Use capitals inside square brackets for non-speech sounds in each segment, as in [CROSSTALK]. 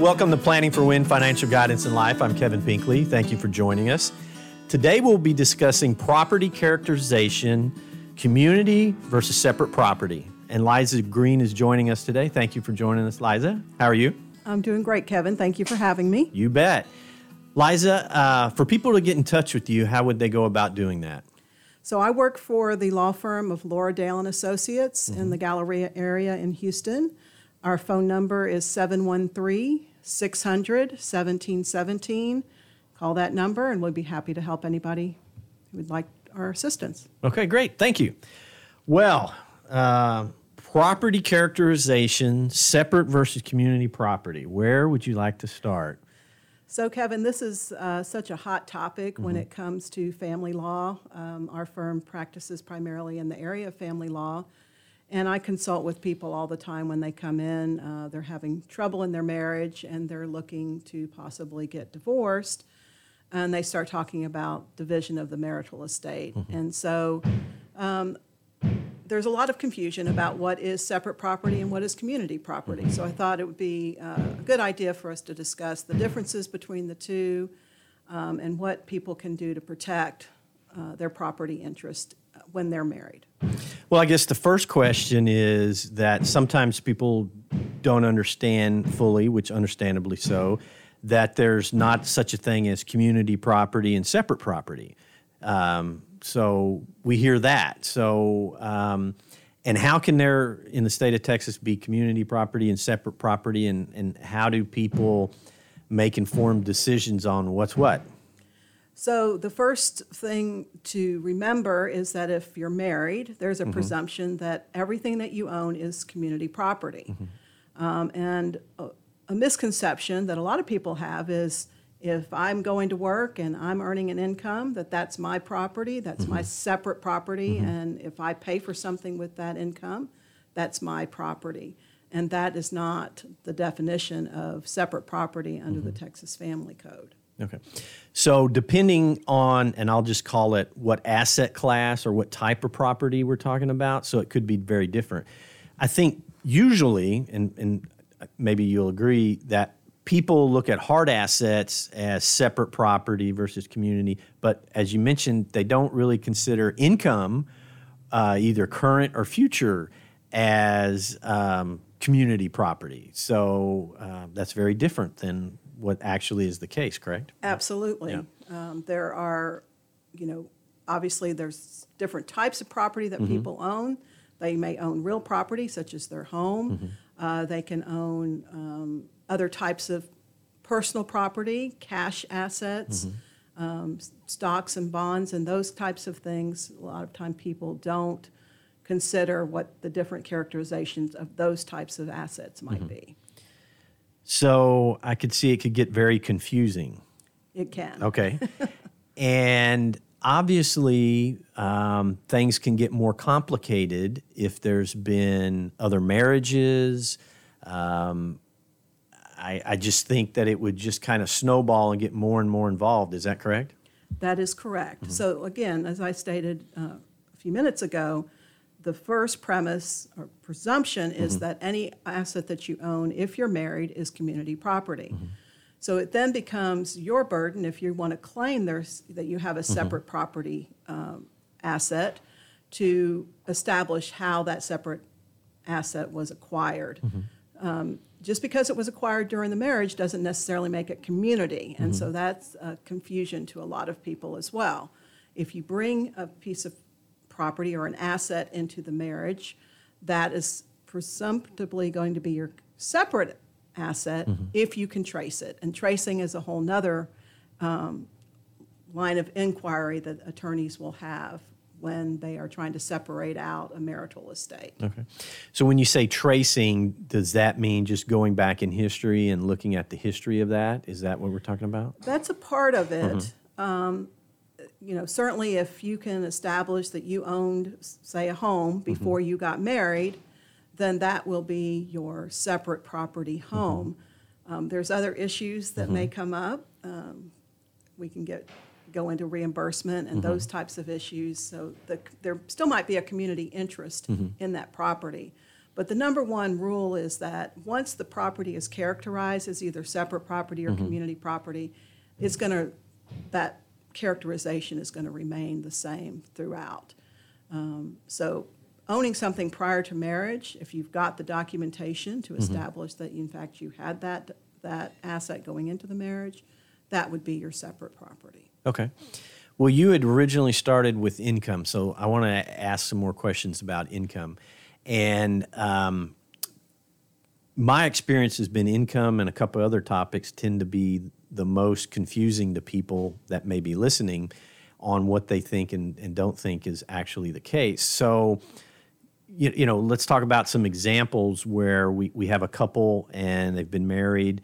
Welcome to Planning for Win Financial Guidance in Life. I'm Kevin Pinkley. Thank you for joining us. Today we'll be discussing property characterization, community versus separate property. And Liza Green is joining us today. Thank you for joining us, Liza. How are you? I'm doing great, Kevin. Thank you for having me. You bet. Liza, uh, for people to get in touch with you, how would they go about doing that? So I work for the law firm of Laura Dale and Associates mm-hmm. in the Galleria area in Houston. Our phone number is 713 600 1717. Call that number and we'll be happy to help anybody who would like our assistance. Okay, great. Thank you. Well, uh, property characterization, separate versus community property. Where would you like to start? So, Kevin, this is uh, such a hot topic mm-hmm. when it comes to family law. Um, our firm practices primarily in the area of family law. And I consult with people all the time when they come in. Uh, they're having trouble in their marriage and they're looking to possibly get divorced. And they start talking about division of the marital estate. Mm-hmm. And so um, there's a lot of confusion about what is separate property and what is community property. Mm-hmm. So I thought it would be uh, a good idea for us to discuss the differences between the two um, and what people can do to protect uh, their property interest when they're married? Well, I guess the first question is that sometimes people don't understand fully, which understandably so, that there's not such a thing as community property and separate property. Um, so we hear that. So, um, and how can there in the state of Texas be community property and separate property, and, and how do people make informed decisions on what's what? So, the first thing to remember is that if you're married, there's a mm-hmm. presumption that everything that you own is community property. Mm-hmm. Um, and a, a, misconception that a lot of people have is if I'm going to work and I'm earning an income, that that's my property, that's mm-hmm. my separate property, mm-hmm. and if I pay for something with that income, that's my property. And that is not the definition of separate property under the mm-hmm. Texas Family Code. Okay. So, depending on, and I'll just call it what asset class or what type of property we're talking about, so it could be very different. I think usually, and, and maybe you'll agree, that people look at hard assets as separate property versus community, but as you mentioned, they don't really consider income, uh, either current or future, as um, community property. So, uh, that's very different than what actually is the case, correct? Absolutely. Yeah. Um, there are, you know, obviously there's different types of property that mm-hmm. people own. They may own real property, such as their home. Mm-hmm. Uh, they can own um, other types of personal property, cash assets, mm-hmm. um, stocks and bonds, and those types of things. A lot of time people don't consider what the different characterizations of those types of assets might mm-hmm. be. So I could see it could get very confusing. It can. Okay. [LAUGHS] and obviously, um, things can get more complicated if there's been other marriages. Um, I, I just think that it would just kind of snowball and get more and more involved. Is that correct? That is correct. Mm-hmm. So, again, as I stated uh, a few minutes ago, the first premise or presumption is mm-hmm. that any asset that you own, if you're married, is community property. Mm-hmm. So it then becomes your burden if you want to claim there's, that you have a mm-hmm. separate mm-hmm. property um, asset to establish how that separate asset was acquired. Mm-hmm. Um, just because it was acquired during the marriage doesn't necessarily make it community. And so mm-hmm. that's a confusion to a lot of people as well. If you bring a piece of property or an asset into the marriage, that is presumptively going to be your separate asset mm-hmm. if you can trace it. And tracing is a whole nother um, line of inquiry that attorneys will have when they are trying to separate out a marital estate. Okay. So when you say tracing, does that mean just going back in history and looking at the history of that? Is that what we're talking about? That's a part of it. Um, you know, certainly if you can establish that you owned, say, a home mm-hmm. before you got married, then that will be your separate property mm-hmm. home. Um, there's other issues that may mm-hmm. come up. Um, we can get go into reimbursement and those types of issues. So the, there still might be a community interest in that property. But the number one rule is that once the property is characterized as either separate property or community property, it's going to, that characterization is going to remain the same throughout. Um, So owning something prior to marriage, if you've got the documentation to establish that in fact you had that, that asset going into the marriage, that would be your separate property. Okay. Well, you had originally started with income, so I want to ask some more questions about income. And um, my experience has been income and a couple other topics tend to be the most confusing to people that may be listening on what they think and, and don't think is actually the case. So, you, you know, let's talk about some examples where we, we have a couple and they've been married,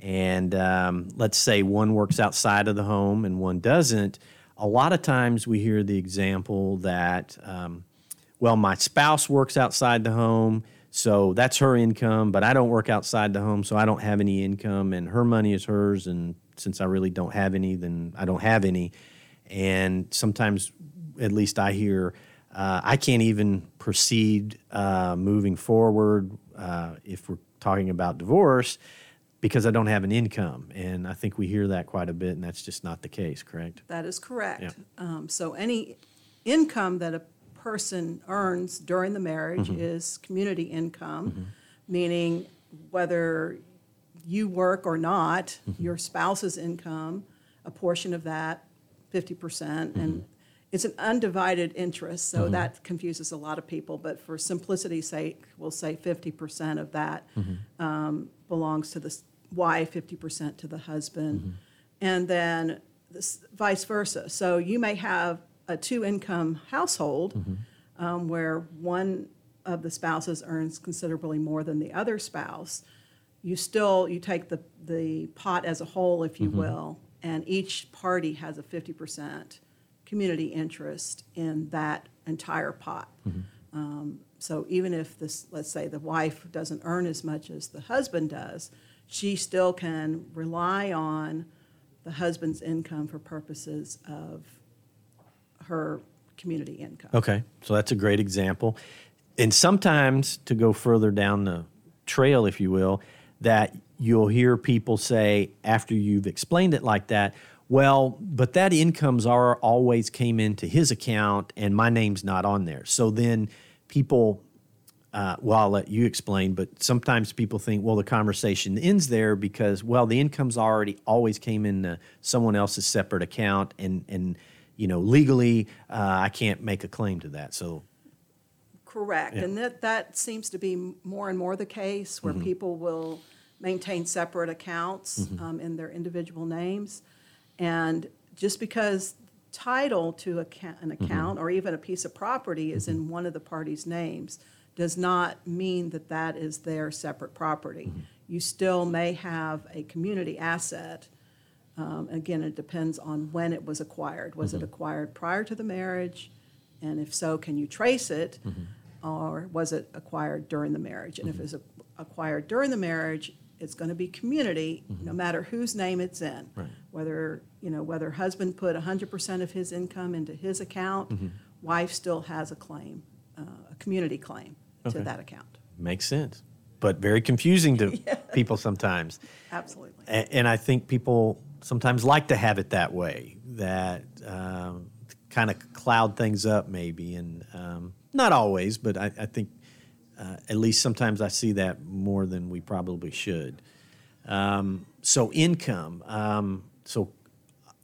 and um, let's say one works outside of the home and one doesn't. A lot of times we hear the example that, um, well, my spouse works outside the home, so that's her income, but I don't work outside the home, so I don't have any income, and her money is hers, and since I really don't have any, then I don't have any. And sometimes, at least I hear, uh, I can't even proceed uh, moving forward uh, if we're talking about divorce because I don't have an income. And I think we hear that quite a bit, and that's just not the case, correct? That is correct. Yeah. Um, So any income that a person earns during the marriage mm-hmm. is community income, mm-hmm. meaning whether you work or not, mm-hmm. your spouse's income, a portion of that, 50%, and it's an undivided interest, so that confuses a lot of people, but for simplicity's sake, we'll say 50% of that um, belongs to the wife, 50% to the husband, and then this, vice versa. So you may have a two-income household um, where one of the spouses earns considerably more than the other spouse. You still you take the the pot as a whole, if you will, and each party has a 50% community interest in that entire pot. Um, so even if this, let's say the wife doesn't earn as much as the husband does, she still can rely on the husband's income for purposes of her community income. Okay, so that's a great example. And sometimes, to go further down the trail, if you will, that you'll hear people say after you've explained it like that, well, but that incomes are always came into his account and my name's not on there. So then people, uh, well, I'll let you explain, but sometimes people think, well, the conversation ends there because, well, the incomes already always came into someone else's separate account and, and you know, legally, uh, I can't make a claim to that. So Correct, and that, that seems to be more and more the case, where mm-hmm. people will maintain separate accounts mm-hmm. um, in their individual names. And just because title to an mm-hmm. account or even a piece of property is in one of the parties' names, does not mean that that is their separate property. You still may have a community asset. Um, Again, it depends on when it was acquired. Was it mm-hmm. acquired prior to the marriage? And if so, can you trace it? Mm-hmm. Or was it acquired during the marriage? And if mm-hmm. it's acquired during the marriage, it's going to be community, no matter whose name it's in. Right. Whether, you know, whether husband put 100% of his income into his account, wife still has a claim, uh, a community claim to that account. makes sense, but very confusing to [LAUGHS] people sometimes. Absolutely. A- And I think people sometimes like to have it that way, that um, kind of cloud things up, maybe. And um, not always, but I, I think uh, at least sometimes I see that more than we probably should. Um, so, income. Um, so,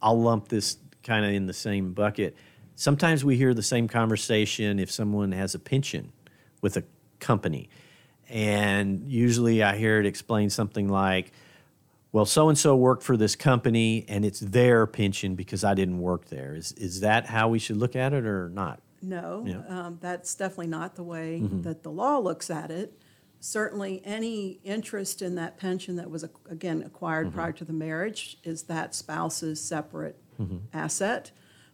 I'll lump this kind of in the same bucket. Sometimes we hear the same conversation if someone has a pension with a company. And usually I hear it explained something like, well, so and so worked for this company and it's their pension because I didn't work there. Is, is that how we should look at it or not? No, Yeah. Mm-hmm. um, that's definitely not the way that the law looks at it. Certainly, any interest in that pension that was, again, acquired Mm-hmm. prior to the marriage is that spouse's separate Mm-hmm. asset.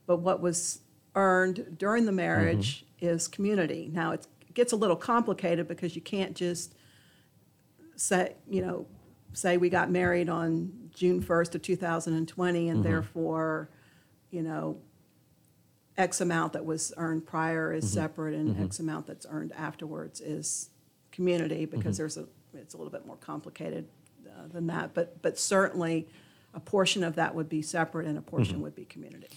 But what was earned during the marriage Mm-hmm. is community. Now, it gets a little complicated because you can't just say, you know, say we got married on June 1st of 2020 and mm-hmm. therefore, you know, X amount that was earned prior is mm-hmm. separate and mm-hmm. X amount that's earned afterwards is community because there's a, it's a little bit more complicated uh, than that. But, but certainly, a portion of that would be separate and a portion would be community.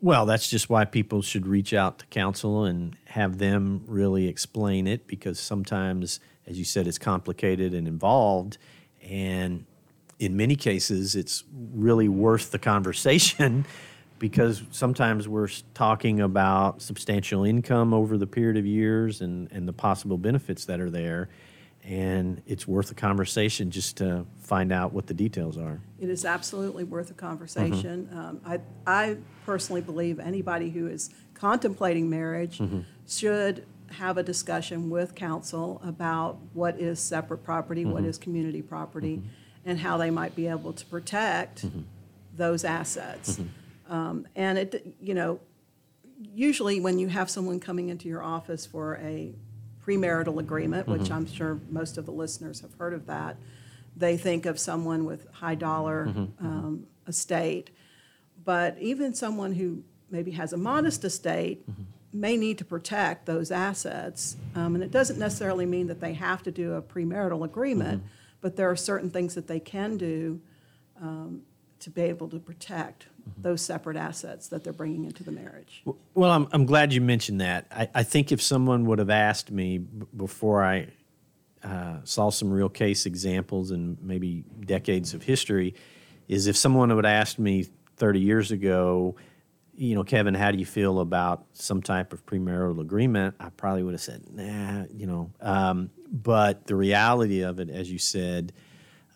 Well, that's just why people should reach out to counsel and have them really explain it because sometimes, as you said, it's complicated and involved. And in many cases, it's really worth the conversation [LAUGHS] because sometimes we're talking about substantial income over the period of years and, and the possible benefits that are there. And it's worth a conversation just to find out what the details are. It is absolutely worth a conversation. Um, I, I personally believe anybody who is contemplating marriage should have a discussion with counsel about what is separate property, what mm-hmm. is community property, mm-hmm. and how they might be able to protect mm-hmm. those assets. Um, and it, you know, usually when you have someone coming into your office for a premarital agreement, which I'm sure most of the listeners have heard of that, they think of someone with high dollar um, estate. But even someone who maybe has a modest estate may need to protect those assets. Um, and it doesn't necessarily mean that they have to do a premarital agreement, but there are certain things that they can do um, to be able to protect those separate assets that they're bringing into the marriage. Well, I'm, I'm glad you mentioned that. I, I think if someone would have asked me b- before I uh, saw some real case examples and maybe decades of history, is if someone would have asked me 30 years ago, you know, Kevin, how do you feel about some type of premarital agreement? I probably would have said, nah, you know. Um, but the reality of it, as you said,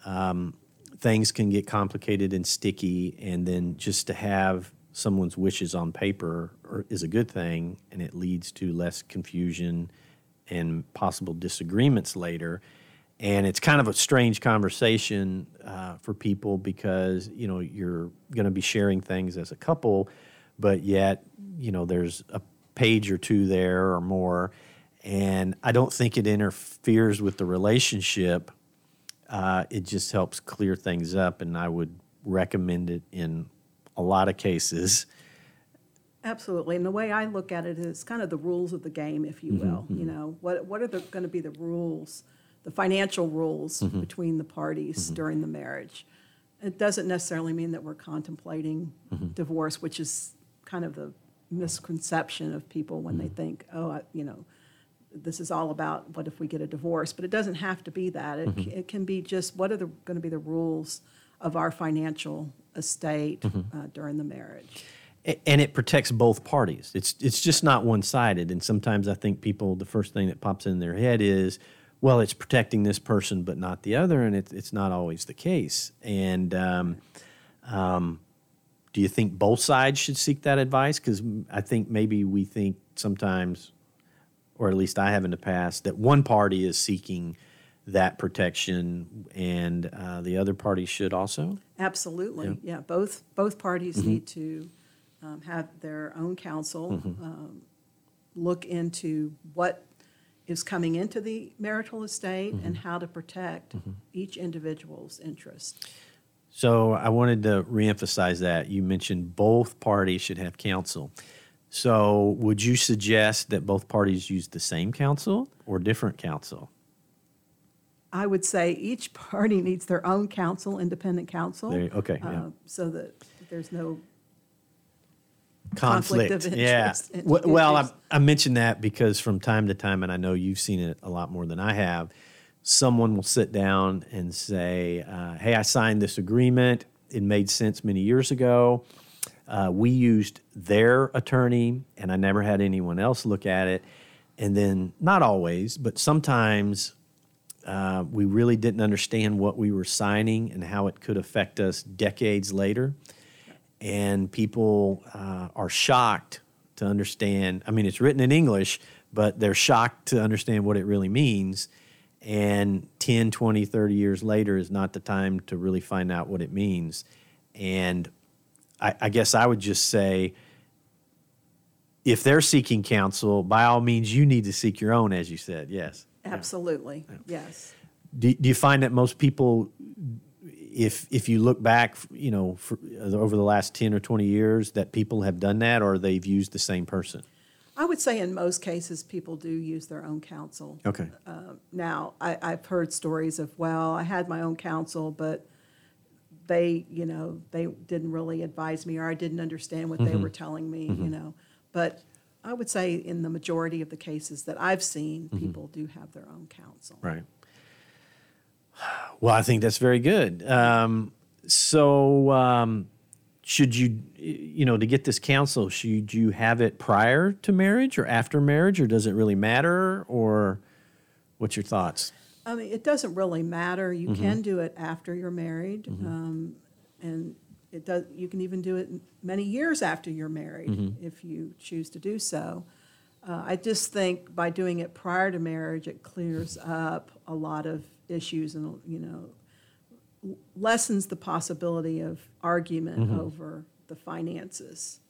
um, things can get complicated and sticky, and then just to have someone's wishes on paper is a good thing, and it leads to less confusion and possible disagreements later. And it's kind of a strange conversation uh, for people because you know you're going to be sharing things as a couple, but yet you know there's a page or two there or more, and I don't think it interferes with the relationship uh, it just helps clear things up, and I would recommend it in a lot of cases. Absolutely, and the way I look at it is kind of the rules of the game, if you mm-hmm, will. Mm-hmm. You know, what, what are the, going to be the rules, the financial rules mm-hmm. between the parties during the marriage? It doesn't necessarily mean that we're contemplating divorce, which is kind of the misconception of people when they think, oh, I, you know, this is all about what if we get a divorce, but it doesn't have to be that. It, c- it can be just what are the, going to be the rules of our financial estate uh, during the marriage. And it protects both parties. It's it's just not one sided. And sometimes I think people the first thing that pops in their head is, well, it's protecting this person but not the other, and it's it's not always the case. And um, um, do you think both sides should seek that advice? Because I think maybe we think sometimes, or at least I have in the past, that one party is seeking that protection, and uh, the other party should also. Absolutely, yeah. Both, both parties need to um, have their own counsel, um, look into what is coming into the marital estate and how to protect each individual's interest. So I wanted to reemphasize that. You mentioned both parties should have counsel. So would you suggest that both parties use the same counsel or different counsel? I would say each party needs their own counsel, independent counsel. There- okay, yeah. uh, So that there's no conflict. conflict of yeah. interest. W- Well, I, I mentioned that because from time to time, and I know you've seen it a lot more than I have, someone will sit down and say, uh, Hey, I signed this agreement. It made sense many years ago. Uh, we used their attorney, and I never had anyone else look at it. And then, not always, but sometimes uh, we really didn't understand what we were signing and how it could affect us decades later. And people uh, are shocked to understand. I mean, it's written in English, but they're shocked to understand what it really means. And 10, 20, 30 years later is not the time to really find out what it means. And I, I guess I would just say if they're seeking counsel, by all means, you need to seek your own, as you said. Yes. Absolutely, yes. Do, do you find that most people, if if you look back, you know, for, over the last ten or twenty years, that people have done that, or they've used the same person? I would say in most cases, people do use their own counsel. Okay. Uh, Now, I, I've heard stories of, well, I had my own counsel, but they, you know, they didn't really advise me, or I didn't understand what they were telling me, you know. But I would say in the majority of the cases that I've seen, people do have their own counsel. Right. Well, I think that's very good. Um, so, um, should you, you know, to get this counsel, should you have it prior to marriage or after marriage, or does it really matter? Or what's your thoughts? I mean, it doesn't really matter. You can do it after you're married, um, and it does. You can even do it many years after you're married if you choose to do so. Uh, I just think by doing it prior to marriage, it clears up a lot of issues and you know lessens the possibility of argument over the finances.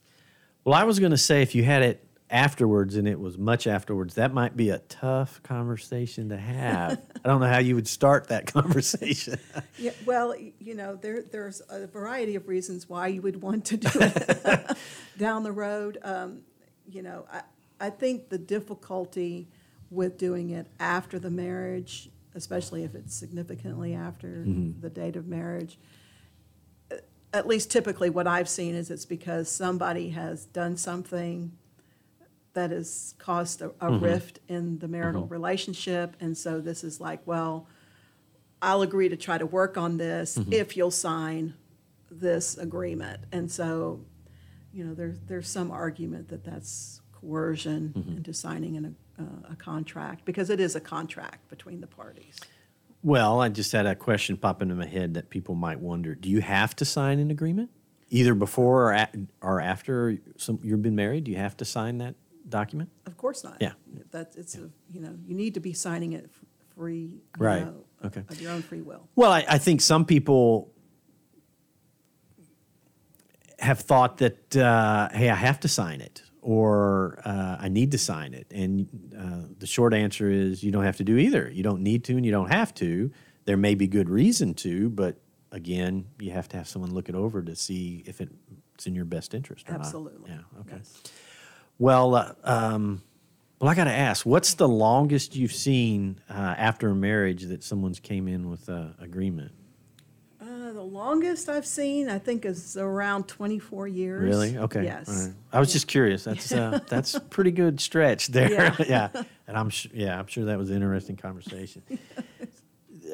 Well, I was going to say if you had it afterwards and it was much afterwards, that might be a tough conversation to have. [LAUGHS] I don't know how you would start that conversation. [LAUGHS] Yeah, well, you know, there, there's a variety of reasons why you would want to do [LAUGHS] it down the road. Um, you know, I, I think the difficulty with doing it after the marriage, especially if it's significantly after mm-hmm. the date of marriage, at least typically what I've seen is it's because somebody has done something that has caused a, a mm-hmm. rift in the marital uh-huh. relationship. And so this is like, well, I'll agree to try to work on this mm-hmm. if you'll sign this agreement. And so, you know, there's, there's some argument that that's coercion into signing an, a, a contract because it is a contract between the parties. Well, I just had a question pop into my head that people might wonder: Do you have to sign an agreement either before or, a- or after some, you've been married? Do you have to sign that document? Of course not. Yeah. That, it's, a you know, you need to be signing it free, Right. know, Okay. of your own free will. Well, I, I think some people have thought that, uh, hey, I have to sign it or uh, I need to sign it. And uh, the short answer is you don't have to do either. You don't need to and you don't have to. There may be good reason to, but again, you have to have someone look it over to see if it's in your best interest or Absolutely. not. Yeah, okay. Yes. Well, uh, um, well, I got to ask, what's the longest you've seen uh, after a marriage that someone's came in with an agreement? The longest I've seen, I think, is around 24 years. Really? Okay. Yes. Right. I was just curious. That's uh, [LAUGHS] that's pretty good stretch there. Yeah. [LAUGHS] Yeah. And I'm su- yeah, I'm sure that was an interesting conversation.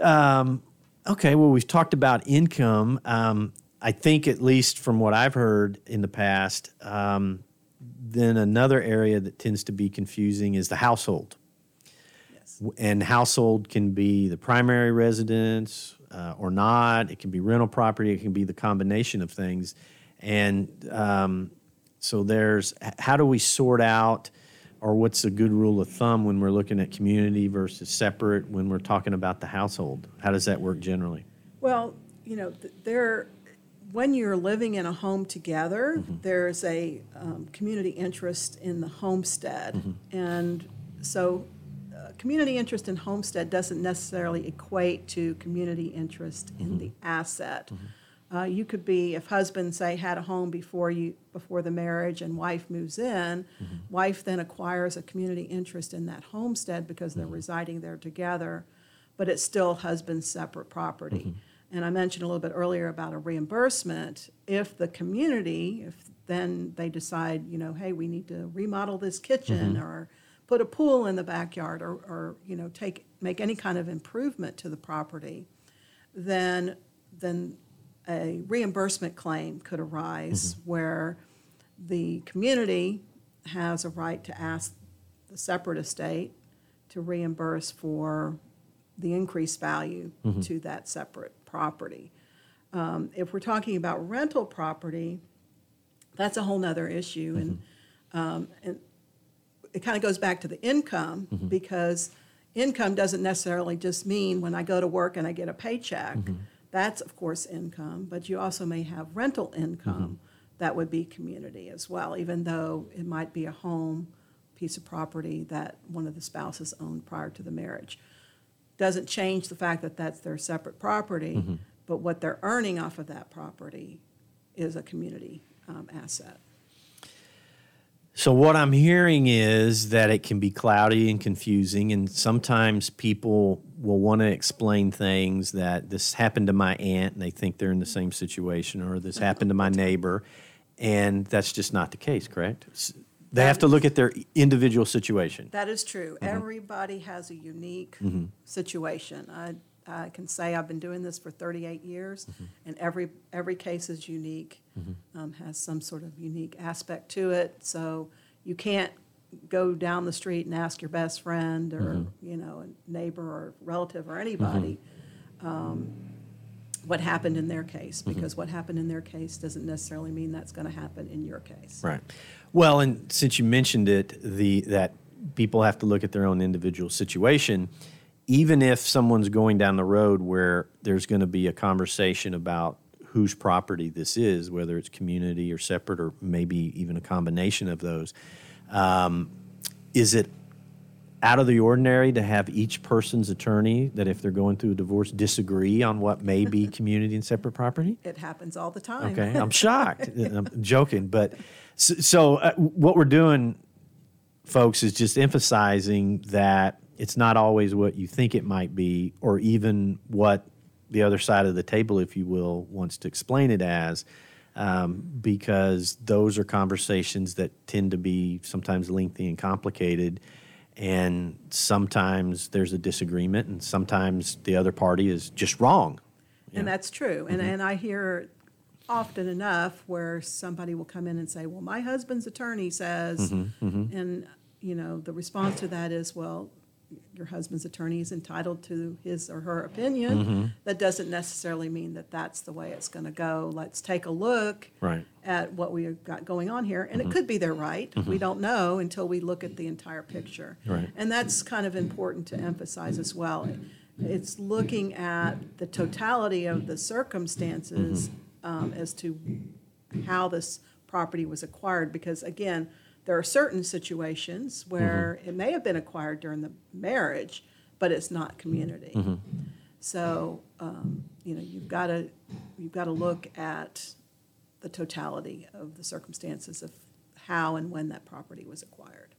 um, okay. Well, we've talked about income. Um, I think, at least from what I've heard in the past, um, then another area that tends to be confusing is the household. Yes. And household can be the primary residence uh, or not. It can be rental property. It can be the combination of things. And um, so there's how do we sort out, or what's a good rule of thumb when we're looking at community versus separate when we're talking about the household? How does that work generally? Well, you know, there, when you're living in a home together, Mm-hmm. there's a um, community interest in the homestead. Mm-hmm. And so, community interest in homestead doesn't necessarily equate to community interest in Mm-hmm. the asset. Uh, you could be, if husband, say, had a home before you, before the marriage and wife moves in, Mm-hmm. wife then acquires a community interest in that homestead because Mm-hmm. they're residing there together, but it's still husband's separate property. Mm-hmm. And I mentioned a little bit earlier about a reimbursement. If the community, if then they decide, you know, hey, we need to remodel this kitchen or put a pool in the backyard or, or, you know, take, make any kind of improvement to the property, then, then a reimbursement claim could arise where the community has a right to ask the separate estate to reimburse for the increased value to that separate property. Um, if we're talking about rental property, that's a whole nother issue. And Um, and it kind of goes back to the income mm-hmm. because income doesn't necessarily just mean when I go to work and I get a paycheck. Mm-hmm. That's, of course, income, but you also may have rental income mm-hmm. that would be community as well, even though it might be a home, piece of property that one of the spouses owned prior to the marriage. Doesn't change the fact that that's their separate property, but what they're earning off of that property is a community um, asset. So what I'm hearing is that it can be cloudy and confusing, and sometimes people will want to explain things that this happened to my aunt, and they think they're in the same situation, or this happened to my neighbor, and that's just not the case. Correct? They have to look at their individual situation. That is true. Mm-hmm. Everybody has a unique mm-hmm. situation. I, I can say I've been doing this for 38 years, mm-hmm. and every, every case is unique, mm-hmm. um, has some sort of unique aspect to it. So you can't go down the street and ask your best friend or, mm-hmm. you know, a neighbor or relative or anybody um, what happened in their case, because what happened in their case doesn't necessarily mean that's going to happen in your case. Right. Well, and since you mentioned it, the that people have to look at their own individual situation. Even if someone's going down the road where there's going to be a conversation about whose property this is, whether it's community or separate, or maybe even a combination of those, um, is it out of the ordinary to have each person's attorney that if they're going through a divorce disagree on what may be [LAUGHS] community and separate property? It happens all the time. Okay, I'm [LAUGHS] shocked. I'm joking, but so, so uh, what we're doing, folks, is just emphasizing that it's not always what you think it might be, or even what the other side of the table, if you will, wants to explain it as, um, because those are conversations that tend to be sometimes lengthy and complicated. And sometimes there's a disagreement, and sometimes the other party is just wrong. And that's true. And, mm-hmm. and I hear often enough where somebody will come in and say, well, my husband's attorney says, mm-hmm. Mm-hmm. and, you know, the response to that is, well, your husband's attorney is entitled to his or her opinion. Mm-hmm. That doesn't necessarily mean that that's the way it's going to go. Let's take a look Right. at what we've got going on here. And it mm-hmm. could be they're right. We mm-hmm. don't know until we look at the entire picture. Right. And that's kind of important to emphasize as well. It's looking at the totality of the circumstances um, as to how this property was acquired. Because again, there are certain situations where mm-hmm. it may have been acquired during the marriage, but it's not mm-hmm. community. Mm-hmm. So, um, you know, you've got to, you've got to look at the totality of the circumstances of how and when that property was acquired.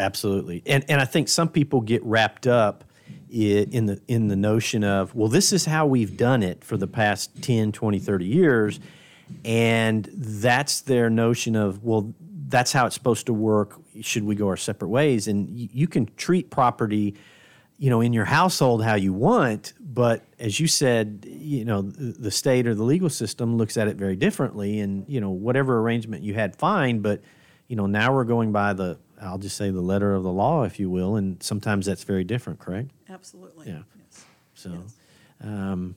Absolutely. And and I think some people get wrapped up in the in the notion of, well, this is how we've done it for the past 10, 20, 30 years. And that's their notion of, well, that's how it's supposed to work. Should we go our separate ways? And y- you can treat property, you know, in your household how you want, but as you said, you know, the state or the legal system looks at it very differently. And, you know, whatever arrangement you had, fine, but you know, now we're going by the, I'll just say the letter of the law, if you will, and sometimes that's very different, correct? Absolutely. Yeah. Yes. So, Yes. um,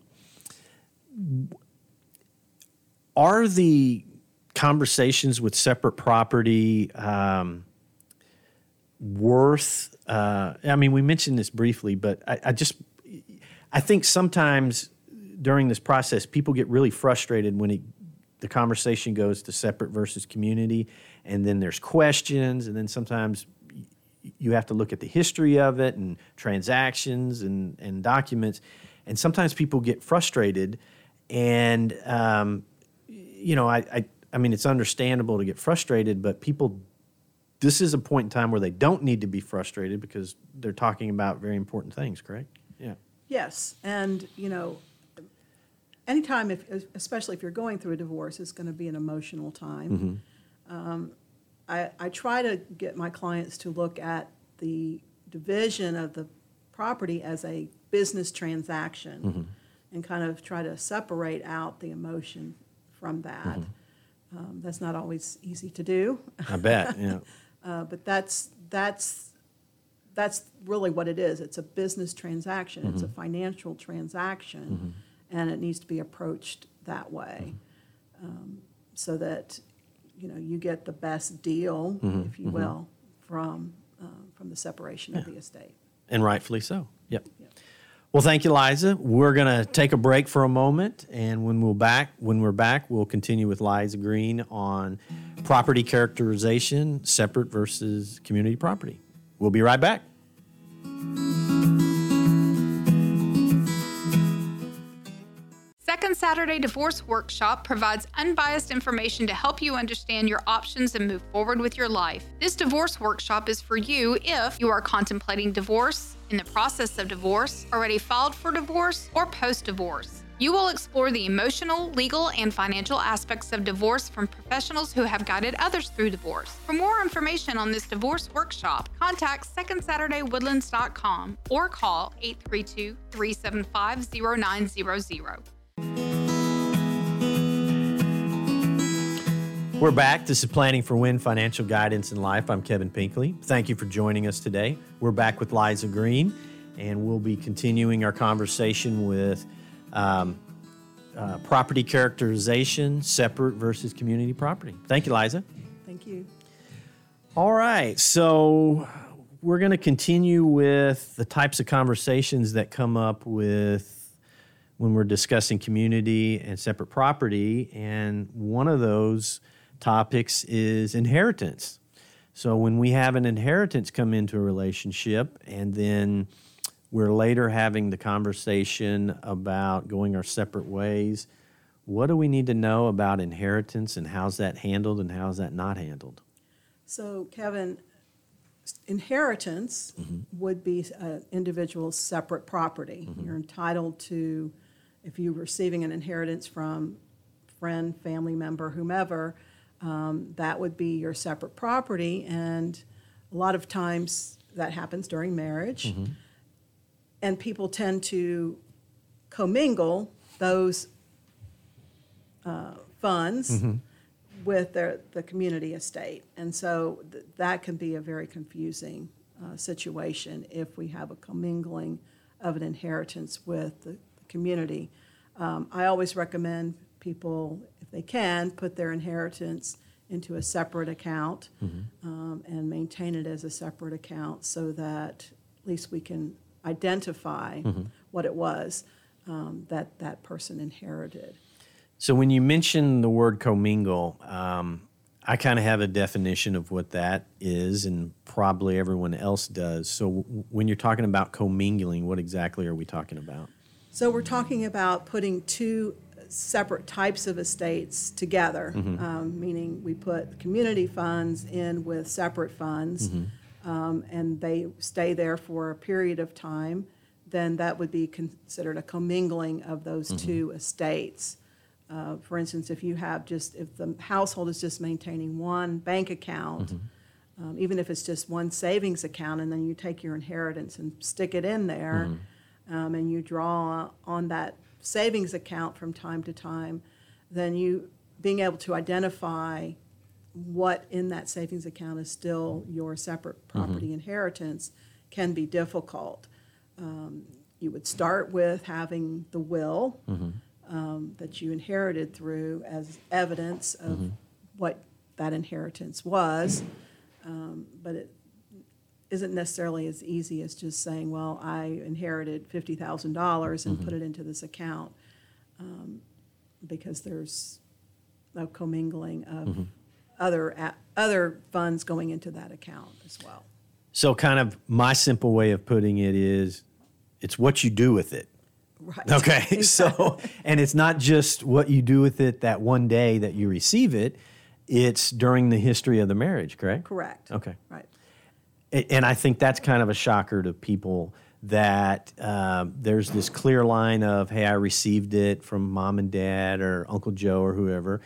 are the conversations with separate property um, worth? Uh, I mean, we mentioned this briefly, but I, I just, I think sometimes during this process, people get really frustrated when it, the conversation goes to separate versus community, and then there's questions, and then sometimes you have to look at the history of it and transactions and, and documents. And sometimes people get frustrated. And, um, you know, I, I, I mean, it's understandable to get frustrated, but people, this is a point in time where they don't need to be frustrated because they're talking about very important things, correct? Yeah. Yes, and, you know, anytime, if, especially if you're going through a divorce, it's going to be an emotional time. Mm-hmm. Um, I, I try to get my clients to look at the division of the property as a business transaction mm-hmm. and kind of try to separate out the emotion from that. Mm-hmm. Um, That's not always easy to do. I bet. [LAUGHS] Yeah. Uh, but that's, that's, that's really what it is. It's a business transaction, it's a financial transaction, and it needs to be approached that way. Um, So that you know, you get the best deal, if you will, from, uh, from the separation of the estate. And rightfully so. Well, thank you, Liza. We're going to take a break for a moment, and when we're back, when we're back, we'll continue with Liza Green on property characterization, separate versus community property. We'll be right back. Second Saturday Divorce Workshop provides unbiased information to help you understand your options and move forward with your life. This divorce workshop is for you if you are contemplating divorce, in the process of divorce, already filed for divorce, or post divorce. You will explore the emotional, legal, and financial aspects of divorce from professionals who have guided others through divorce. For more information on this divorce workshop, contact secondsaturdaywoodlands.com or call 832 375 0900. We're back. This is Planning for Win Financial Guidance in Life. I'm Kevin Pinkley. Thank you for joining us today. We're back with Liza Green, and we'll be continuing our conversation with um, uh, property characterization, separate versus community property. Thank you, Liza. Thank you. All right, so we're going to continue with the types of conversations that come up with when we're discussing community and separate property, and one of those topics is inheritance. So when we have an inheritance come into a relationship, and then we're later having the conversation about going our separate ways, what do we need to know about inheritance and how's that handled and how's that not handled? So, Kevin, inheritance mm-hmm. would be an individual's separate property. Mm-hmm. You're entitled to, if you're receiving an inheritance from friend, family member, whomever, um, that would be your separate property. And a lot of times that happens during marriage. And people tend to commingle those uh, funds with their, the community estate. And so th- that can be a very confusing uh, situation if we have a commingling of an inheritance with the, the community. Um, I always recommend people, if they can, put their inheritance into a separate account um, and maintain it as a separate account so that at least we can identify what it was um, that that person inherited. So when you mention the word commingle, um, I kind of have a definition of what that is, and probably everyone else does. So w- when you're talking about commingling, what exactly are we talking about? So we're talking about putting two separate types of estates together, um, meaning we put community funds in with separate funds, um, and they stay there for a period of time. Then that would be considered a commingling of those two estates. Uh, for instance, if you have just if the household is just maintaining one bank account, um, even if it's just one savings account, and then you take your inheritance and stick it in there, um, and you draw on that savings account from time to time, then you being able to identify what in that savings account is still your separate property inheritance can be difficult. Um, you would start with having the will um, that you inherited through as evidence of what that inheritance was, um, but it isn't necessarily as easy as just saying, well, I inherited fifty thousand dollars and put it into this account, um, because there's a commingling of other, a- other funds going into that account as well. So, kind of my simple way of putting it is it's what you do with it. Right. Okay. [LAUGHS] So, and it's not just what you do with it that one day that you receive it, it's during the history of the marriage, correct? Correct. Okay. Right. And I think that's kind of a shocker to people that um, there's this clear line of, hey, I received it from mom and dad or Uncle Joe or whoever,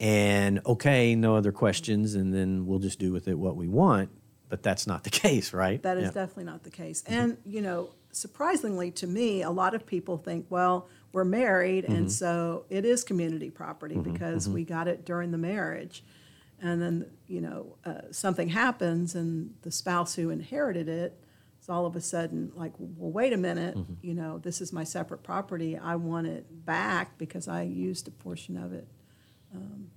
and okay, no other questions, and then we'll just do with it what we want. But that's not the [LAUGHS] case, right? That is Yeah. definitely not the case. And, you know, surprisingly to me, a lot of people think, well, we're married, Mm-hmm. and so it is community property because we got it during the marriage. And then, you know, uh, something happens, and the spouse who inherited it is all of a sudden like, well, wait a minute, Mm-hmm. you know, this is my separate property. I want it back because I used a portion of it um,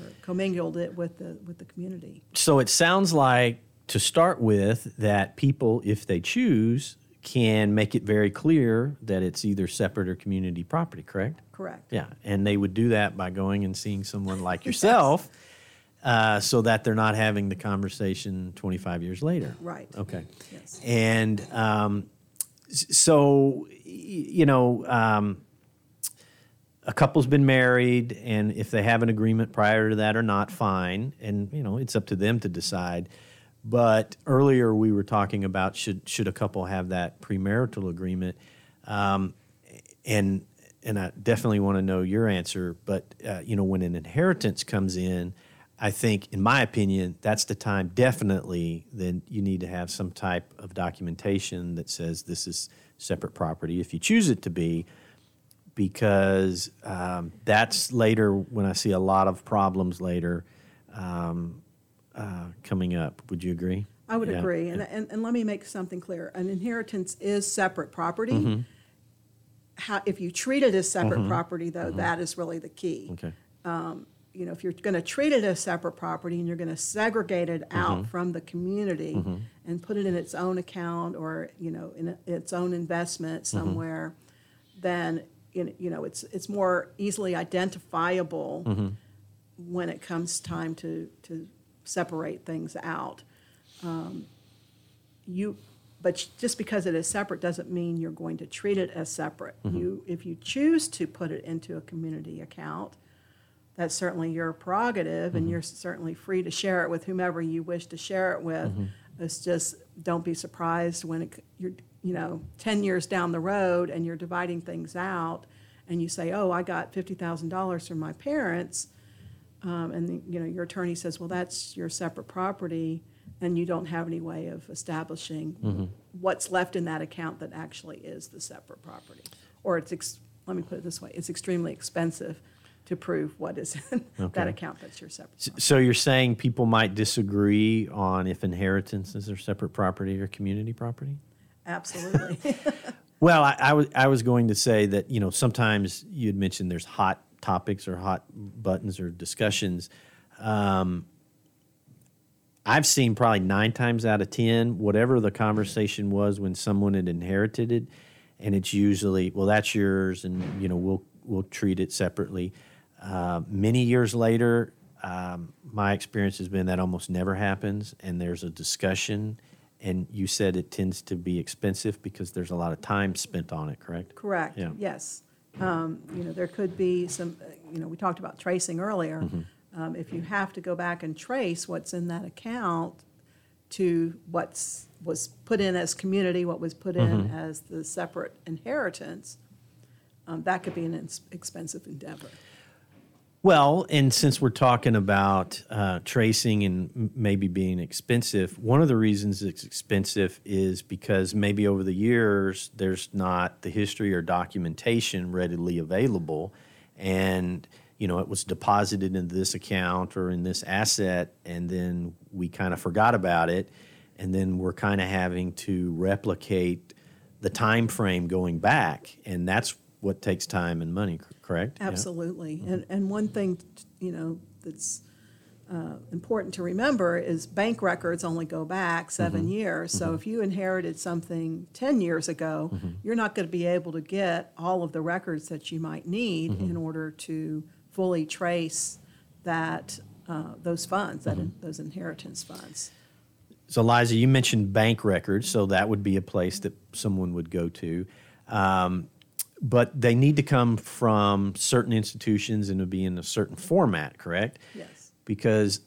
or commingled it with the, with the community. So it sounds like to start with that people, if they choose, can make it very clear that it's either separate or community property, correct? Correct. Yeah, and they would do that by going and seeing someone like yourself, [LAUGHS] uh, so that they're not having the conversation 25 years later. Right. Okay. Yes. And um, so, you know, um, a couple's been married, and if they have an agreement prior to that or not, fine. And you know, it's up to them to decide. But earlier we were talking about should should a couple have that premarital agreement, um, and and I definitely want to know your answer. But uh, you know, when an inheritance comes in, I think, in my opinion, that's the time definitely then you need to have some type of documentation that says this is separate property if you choose it to be because um, that's later when I see a lot of problems later um, uh, coming up. Would you agree? I would Yeah. agree. And, and, and let me make something clear. An inheritance is separate property. Mm-hmm. How, if you treat it as separate property, though, that is really the key. Okay. You know, if you're going to treat it as separate property and you're going to segregate it Mm-hmm. out from the community and put it in its own account or, you know, in its own investment Mm-hmm. somewhere, then, you know- it's, it's more easily identifiable Mm-hmm. when it comes time to, to separate things out. Um, You, but just because it is separate doesn't mean you're going to treat it as separate. You, if you choose to put it into a community account, that's certainly your prerogative, and mm-hmm. you're certainly free to share it with whomever you wish to share it with. Mm-hmm. It's just, don't be surprised when it, you're, you know, ten years down the road and you're dividing things out, and you say, oh, I got fifty thousand dollars from my parents, um, and, the- you know, your attorney says, well, that's your separate property, and you don't have any way of establishing mm-hmm. what's left in that account that actually is the separate property. Or it's, ex- let me put it this way, it's extremely expensive to prove what is in that account that's your separate property. So you're saying people might disagree on if inheritances are separate property or community property? Absolutely. [LAUGHS] [LAUGHS] Well, I, I was I was going to say that you know sometimes you'd mentioned there's hot topics or hot buttons or discussions. Um, I've seen probably nine times out of ten, whatever the conversation was when someone had inherited it, and it's usually well that's yours, and you know we'll we'll treat it separately. Uh, many years later, um, my experience has been that almost never happens, and there's a discussion. And you said it tends to be expensive because there's a lot of time spent on it, correct? Correct, Yeah. yes. Um, You know, there could be some, uh, you know, we talked about tracing earlier. Mm-hmm. Um, If you have to go back and trace what's in that account to what's, was put in as community, what was put in Mm-hmm. as the separate inheritance, um, that could be an ins- expensive endeavor. Well, and since we're talking about uh, tracing and maybe being expensive, one of the reasons it's expensive is because maybe over the years there's not the history or documentation readily available, and you know it was deposited in this account or in this asset, and then we kind of forgot about it, and then we're kind of having to replicate the time frame going back, and that's what takes time and money. Correct? Yeah. Absolutely. And, and one thing, you know, that's uh, important to remember is bank records only go back 7 years. So if you inherited something 10 years ago, you're not going to be able to get all of the records that you might need in order to fully trace that, uh, those funds, that, those inheritance funds. So, Liza, you mentioned bank records, so that would be a place that someone would go to. Um, but they need to come from certain institutions and to be in a certain format, correct? Yes. Because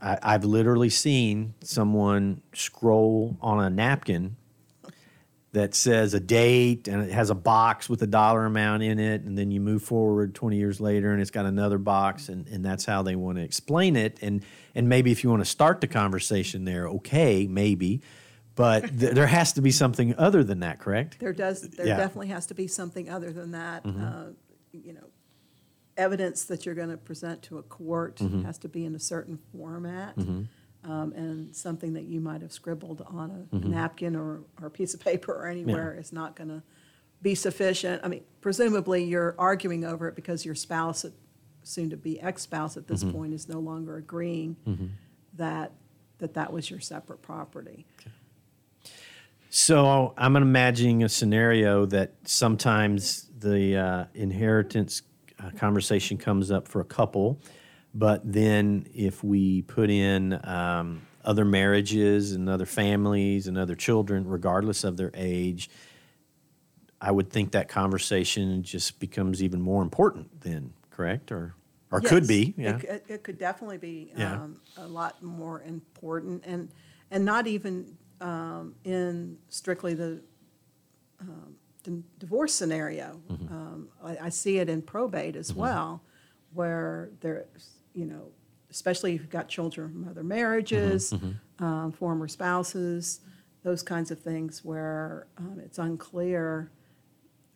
I, I've literally seen someone scroll on a napkin that says a date and it has a box with a dollar amount in it, and then you move forward 20 years later and it's got another box, and, and that's how they want to explain it. And, and maybe if you want to start the conversation there, okay, maybe, but th- there has to be something other than that, correct? There does, there Yeah. definitely has to be something other than that. Mm-hmm. Uh, You know, evidence that you're going to present to a court mm-hmm. has to be in a certain format. Mm-hmm. um, And something that you might have scribbled on a napkin or, or a piece of paper or anywhere is not going to be sufficient. I mean, presumably you're arguing over it because your spouse soon to be ex spouse at this point is no longer agreeing that that that was your separate property. So I'm imagining a scenario that sometimes the uh, inheritance uh, conversation comes up for a couple, but then if we put in um, other marriages and other families and other children, regardless of their age, I would think that conversation just becomes even more important then, correct? Or or could be, it yeah. It, it could definitely be Yeah. um, a lot more important, and and not even um, in strictly the, um, the divorce scenario. Mm-hmm. Um, I, I see it in probate as well, where there's you know, especially if you've got children from other marriages, Mm-hmm, um, former spouses, those kinds of things where um, it's unclear,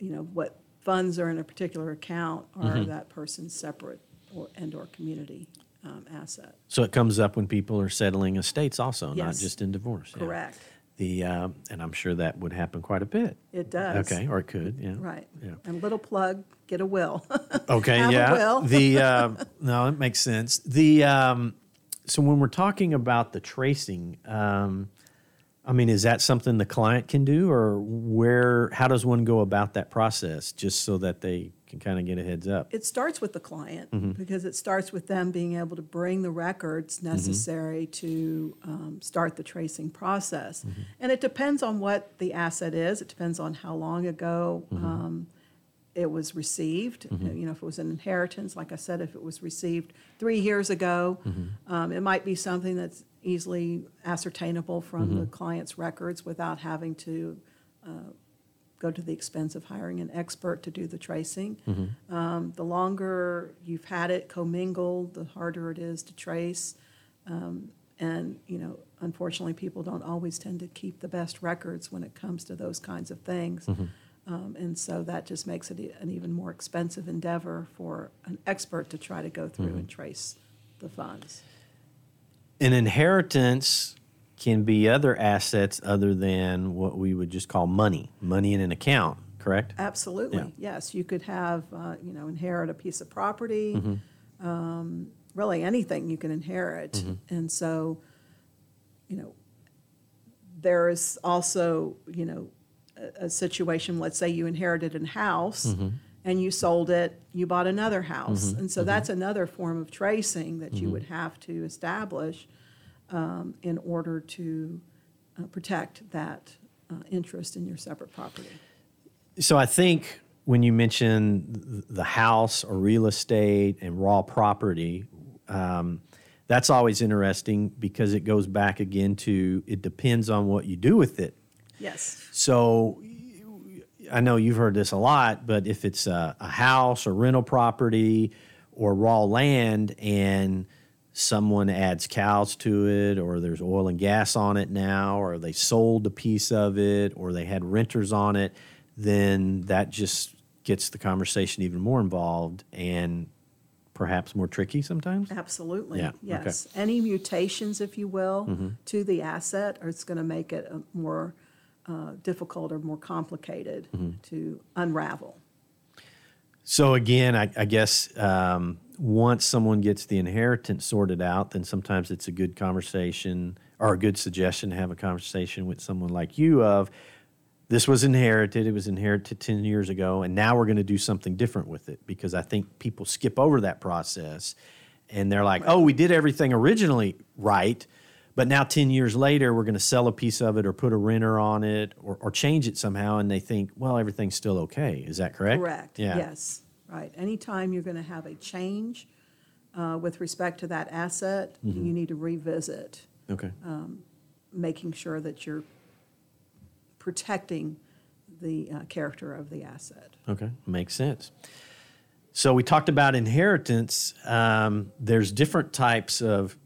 you know, what funds are in a particular account are Mm-hmm. that person's separate or, and/or community um, asset. So it comes up when people are settling estates, also, not Yes. just in divorce. yeah. Correct. The uh, and I'm sure that would happen quite a bit. It does. Okay, or it could, yeah. Right. Yeah. And little plug, get a will. [LAUGHS] Okay, Have a yeah. will. the [LAUGHS] uh, no, it makes sense. The um, so when we're talking about the tracing, um, I mean, is that something the client can do, or where? How does one go about that process, just so that they can kind of get a heads up? It starts with the client Mm-hmm. because it starts with them being able to bring the records Mm-hmm. necessary to um, start the tracing process. Mm-hmm. And it depends on what the asset is. It depends on how long ago Mm-hmm. um, it was received. You know, if it was an inheritance, like I said, if it was received three years ago, Mm-hmm. um, it might be something that's easily ascertainable from Mm-hmm. the client's records without having to go to the expense of hiring an expert to do the tracing. Um, the longer you've had it commingled, the harder it is to trace. Um, and, you know, unfortunately, people don't always tend to keep the best records when it comes to those kinds of things. Um, and so that just makes it an even more expensive endeavor for an expert to try to go through and trace the funds. An inheritance can be other assets other than what we would just call money, money in an account. Correct. Absolutely, Yeah. yes. You could have, uh, you know, inherit a piece of property, Mm-hmm. um, really anything you can inherit. Mm-hmm. And so, you know, there is also, you know, a, a situation, let's say you inherited a house Mm-hmm. And you sold it, you bought another house. And Mm-hmm. so that's another form of tracing that you would have to establish um, in order to uh, protect that uh, interest in your separate property. So I think when you mention the house or real estate and raw property, um, that's always interesting because it goes back again to it depends on what you do with it. Yes. So I know you've heard this a lot, but if it's a, a house or rental property or raw land and someone adds cows to it or there's oil and gas on it now or they sold a piece of it or they had renters on it, then that just gets the conversation even more involved and perhaps more tricky sometimes. Absolutely. Yeah, okay. Mm-hmm. Yes. Any mutations, if you will, to the asset, are it's going to make it more uh, difficult or more complicated Mm-hmm. to unravel. So again, I, I guess um, once someone gets the inheritance sorted out, then sometimes it's a good conversation or a good suggestion to have a conversation with someone like you of this was inherited, it was inherited 10 years ago, and now we're going to do something different with it because I think people skip over that process and they're like, oh, we did everything originally right, but now 10 years later, we're going to sell a piece of it or put a renter on it or, or change it somehow, and they think, well, everything's still okay. Is that correct? Correct. Yeah. Yes. Right. Anytime you're going to have a change uh, with respect to that asset, Mm-hmm. you need to revisit, Okay. making sure that you're protecting the uh, character of the asset. Okay, makes sense. So we talked about inheritance. Um, there's different types of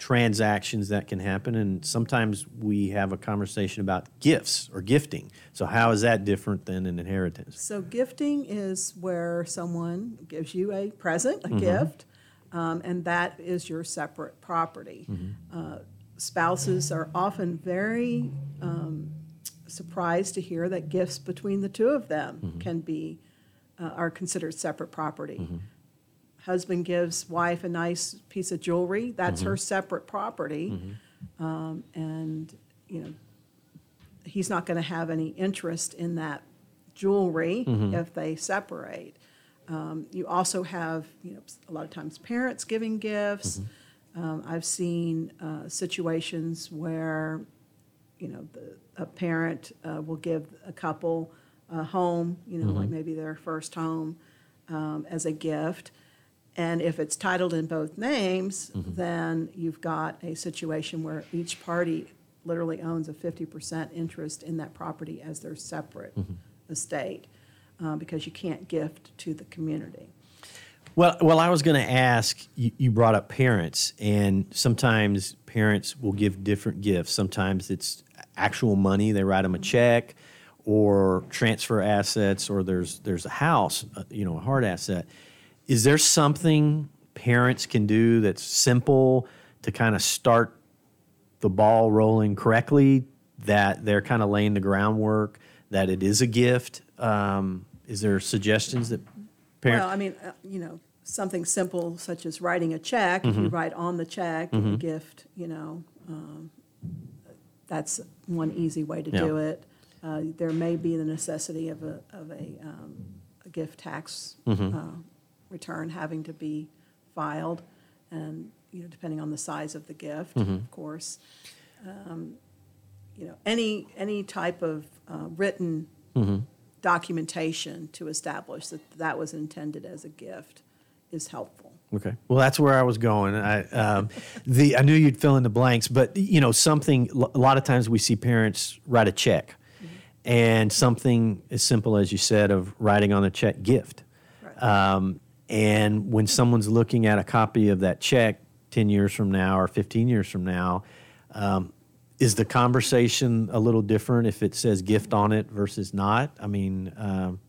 transactions that can happen, and sometimes we have a conversation about gifts or gifting. So how is that different than an inheritance? So gifting is where someone gives you a present, a Mm-hmm. gift, um, and that is your separate property. Mm-hmm. Uh, spouses are often very um, surprised to hear that gifts between the two of them Mm-hmm. can be uh, are considered separate property. Husband gives wife a nice piece of jewelry, that's her separate property. Um, and, you know, he's not going to have any interest in that jewelry if they separate. Um, you also have, you know, a lot of times parents giving gifts. Um, I've seen uh, situations where, you know, the, a parent uh, will give a couple a home, you know, like maybe their first home, um, as a gift. And if it's titled in both names, then you've got a situation where each party literally owns a 50% interest in that property as their separate estate, uh, because you can't gift to the community. Well, well, I was going to ask. You, you brought up parents, and sometimes parents will give different gifts. Sometimes it's actual money; they write them a check, or transfer assets, or there's there's a house, uh, you know, a hard asset. Is there something parents can do that's simple to kind of start the ball rolling correctly? That they're kind of laying the groundwork. That it is a gift. Um, is there suggestions that parents? Well, I mean, uh, you know, something simple such as writing a check, if you Mm-hmm. write on the check, a gift, you know, um, that's one easy way to do it. Uh, There may be the necessity of a, of a, um, a gift tax Mm-hmm. uh, return having to be filed, and, you know, depending on the size of the gift, Mm-hmm. of course. Um, You know, any, any type of uh, written Mm-hmm. documentation to establish that that was intended as a gift is helpful. Okay. Well, that's where I was going. I um, [LAUGHS] the I knew you'd fill in the blanks, but you know something. A lot of times we see parents write a check, and something as simple as you said of writing on the check gift. Right. Um, and when someone's looking at a copy of that check ten years from now or fifteen years from now, um, is the conversation a little different if it says gift on it versus not? I mean. Um,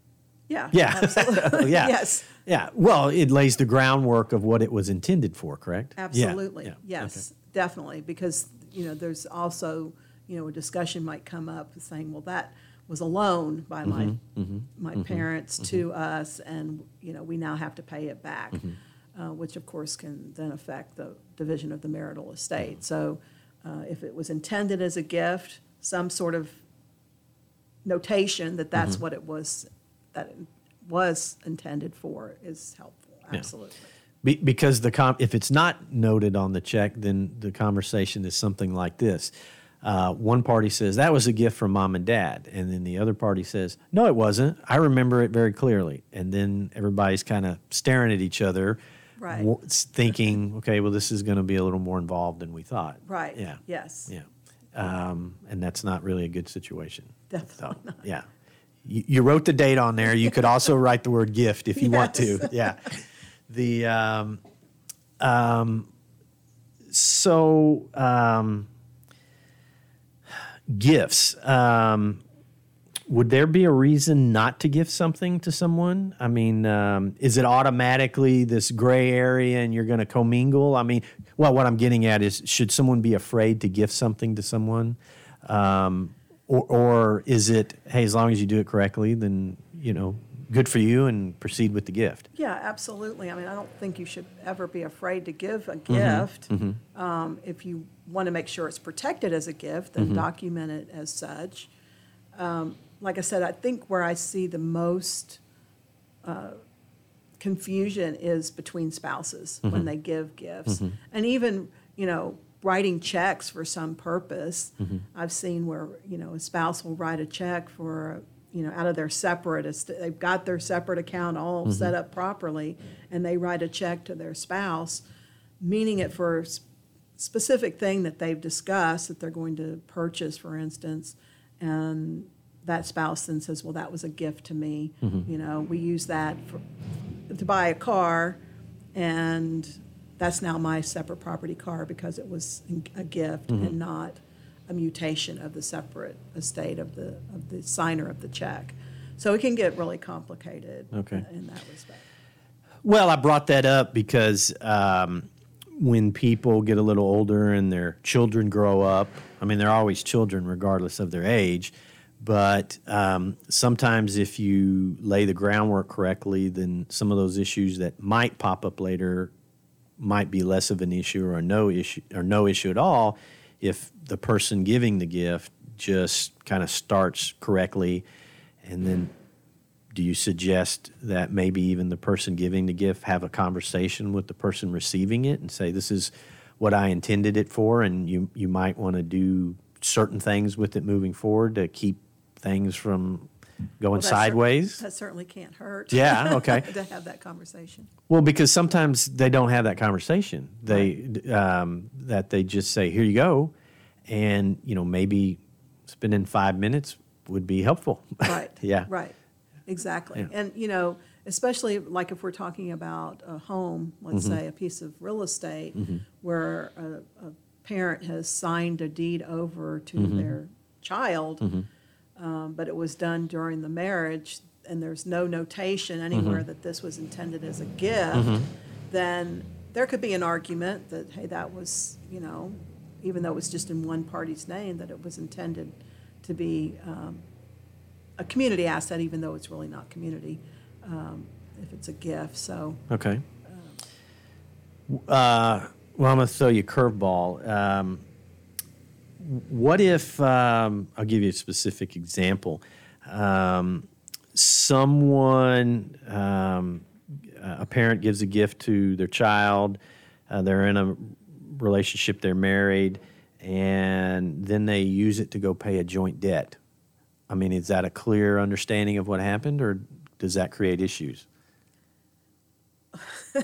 Yeah. yeah. absolutely. [LAUGHS] yeah. Yes, Yeah. Well, it lays the groundwork of what it was intended for, correct? Absolutely. Yeah. Yes, definitely. Because, you know, there's also, you know, a discussion might come up saying, well, that was a loan by my, Mm-hmm. my parents to us, and, you know, we now have to pay it back, Mm-hmm. uh, which of course can then affect the division of the marital estate. So uh, if it was intended as a gift, some sort of notation that that's Mm-hmm. what it was, that it was intended for is helpful, absolutely. Be, because the com- if it's not noted on the check, then the conversation is something like this. Uh, one party says that was a gift from mom and dad, and then the other party says no, it wasn't. I remember it very clearly, and then everybody's kind of staring at each other, Right. wa- thinking, okay, well, this is going to be a little more involved than we thought. Right, Yeah. yes. Yeah. Um, and that's not really a good situation. Definitely So, yeah. You, you wrote the date on there. You could also write the word gift if you want to. Yeah. The, um, um, so, um, gifts. Um, would there be a reason not to gift something to someone? I mean, um, is it automatically this gray area and you're going to commingle? I mean, well, what I'm getting at is should someone be afraid to gift something to someone? Um, or, or is it, hey, as long as you do it correctly, then, you know, good for you and proceed with the gift? Yeah, absolutely. I mean, I don't think you should ever be afraid to give Mm-hmm. a gift. Um, if you want to make sure it's protected as a gift, Mm-hmm. document it as such. Um, like I said, I think where I see the most uh, confusion is between spouses Mm-hmm. when they give gifts. And even, you know, writing checks for some purpose. Mm-hmm. I've seen where, you know, a spouse will write a check for, you know, out of their separate, they've got their separate account all Mm-hmm. set up properly, and they write a check to their spouse, meaning it for specific thing that they've discussed that they're going to purchase, for instance, and that spouse then says, well, that was a gift to me. Mm-hmm. You know, we use that for, to buy a car, and that's now my separate property car because it was a gift mm-hmm. and not a mutation of the separate estate of the, of the signer of the check. So it can get really complicated Okay. Uh, in that respect. Well, I brought that up because um, when people get a little older and their children grow up, I mean, they're always children regardless of their age, But um, sometimes, if you lay the groundwork correctly, then some of those issues that might pop up later might be less of an issue or no issue or no issue at all if the person giving the gift just kind of starts correctly and then do you suggest that maybe even the person giving the gift have a conversation with the person receiving it and say this is what I intended it for and you you might want to do certain things with it moving forward to keep things from going Well, that sideways? That certainly can't hurt. Yeah, okay. [LAUGHS] To have that conversation. Well, because sometimes they don't have that conversation. They um, that they just say, "Here you go," and you know maybe spending five minutes would be helpful. [LAUGHS] Right. yeah. Right. Exactly. Yeah. And, you know, especially like if we're talking about a home, let's Mm-hmm. say a piece of real estate where a, a parent has signed a deed over to Mm-hmm. their child, um, but it was done during the marriage and there's no notation Mm-hmm. anywhere that this was intended as a gift, then there could be an argument that, hey, that was, you know, even though it was just in one party's name, that it was intended to be um, a community asset, even though it's really not community, um, if it's a gift. So, Okay. Uh, well, I'm to throw you a curveball. Um, what if, um, I'll give you a specific example. Um, someone, um, a parent gives a gift to their child, uh, they're in a relationship, they're married, and then they use it to go pay a joint debt. I mean, is that a clear understanding of what happened, or does that create issues? [LAUGHS]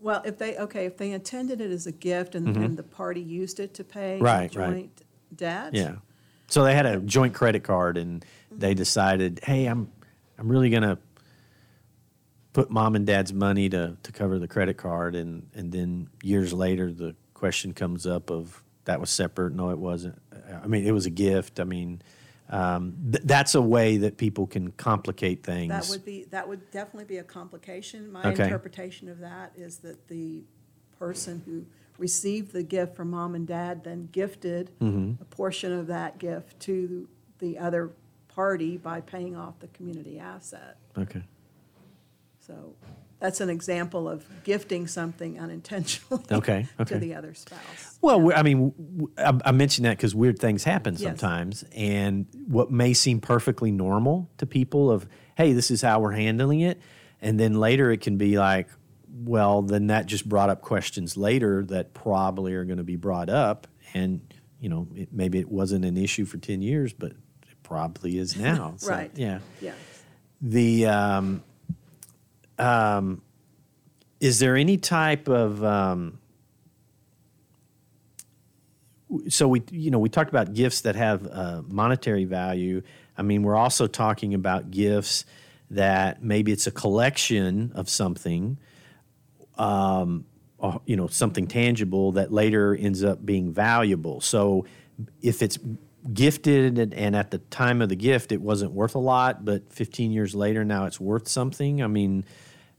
well, if they, okay, if they intended it as a gift and, and the party used it to pay Mm-hmm. Right, a right. joint debt. Yeah. So they had a joint credit card and they decided, hey, I'm I'm really gonna put mom and dad's money to, to cover the credit card and, and then years later the question comes up of that was separate. No, it wasn't. I mean, it was a gift. I mean, um, th- that's a way that people can complicate things. That would be, that would definitely be a complication. My Okay. interpretation of that is that the person who received the gift from mom and dad then gifted Mm-hmm. a portion of that gift to the other party by paying off the community asset. okay. So that's an example of gifting something unintentionally Okay, [LAUGHS] okay. to the other spouse. Well, we- I mean, I mention that because weird things happen Yes. sometimes, and what may seem perfectly normal to people of, hey, this is how we're handling it, and then later it can be like, well, then that just brought up questions later that probably are going to be brought up, and you know, it, maybe it wasn't an issue for ten years, but it probably is now. [LAUGHS] So, Right. Yeah. Yeah. The um, um, is there any type of um, so we you know we talked about gifts that have uh, monetary value. I mean, we're also talking about gifts that maybe it's a collection of something, um, you know, something tangible that later ends up being valuable. So if it's gifted and, and at the time of the gift it wasn't worth a lot, but 15 years later now it's worth something. I mean,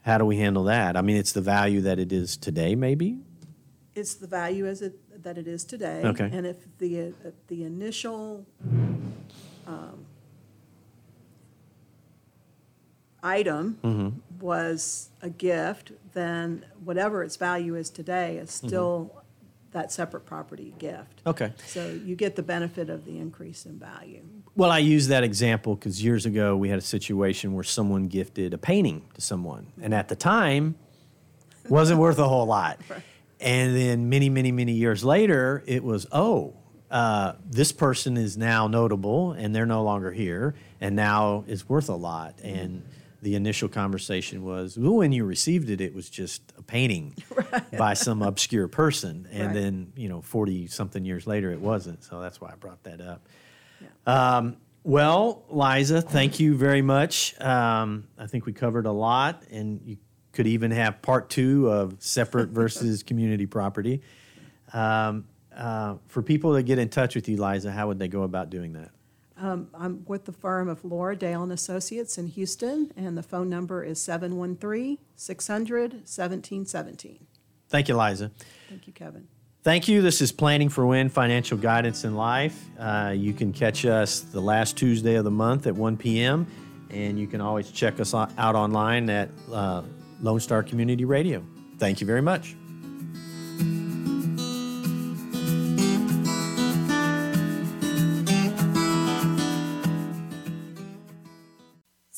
how do we handle that? I mean, it's the value that it is today, maybe. It's the value as it, that it is today. Okay. And if the, uh, the initial um, item Mm-hmm. was a gift, then whatever its value is today is Mm-hmm. still that separate property gift. Okay. So you get the benefit of the increase in value. Well, I use that example because years ago we had a situation where someone gifted a painting to someone, and at the time, wasn't worth a whole lot. [LAUGHS] And then many, many, many years later, it was oh, uh, this person is now notable, and they're no longer here, and now it's worth a lot. And the initial conversation was, well, when you received it, it was just a painting [LAUGHS] by some obscure person, and Right. then you know, forty something years later, it wasn't. So that's why I brought that up. Yeah. Um, well, Liza, thank you very much. Um, I think we covered a lot, and you could even have part two of separate [LAUGHS] versus community property. Um, uh, for people to get in touch with you, Liza, how would they go about doing that? Um, I'm with the firm of Laura Dale and Associates in Houston, and the phone number is 713-600-1717. Thank you, Liza. Thank you, Kevin. Thank you. This is Planning for Win Financial Guidance in Life. Uh, you can catch us the last Tuesday of the month at 1 p.m., and you can always check us out online at uh, Lone Star Community Radio. Thank you very much.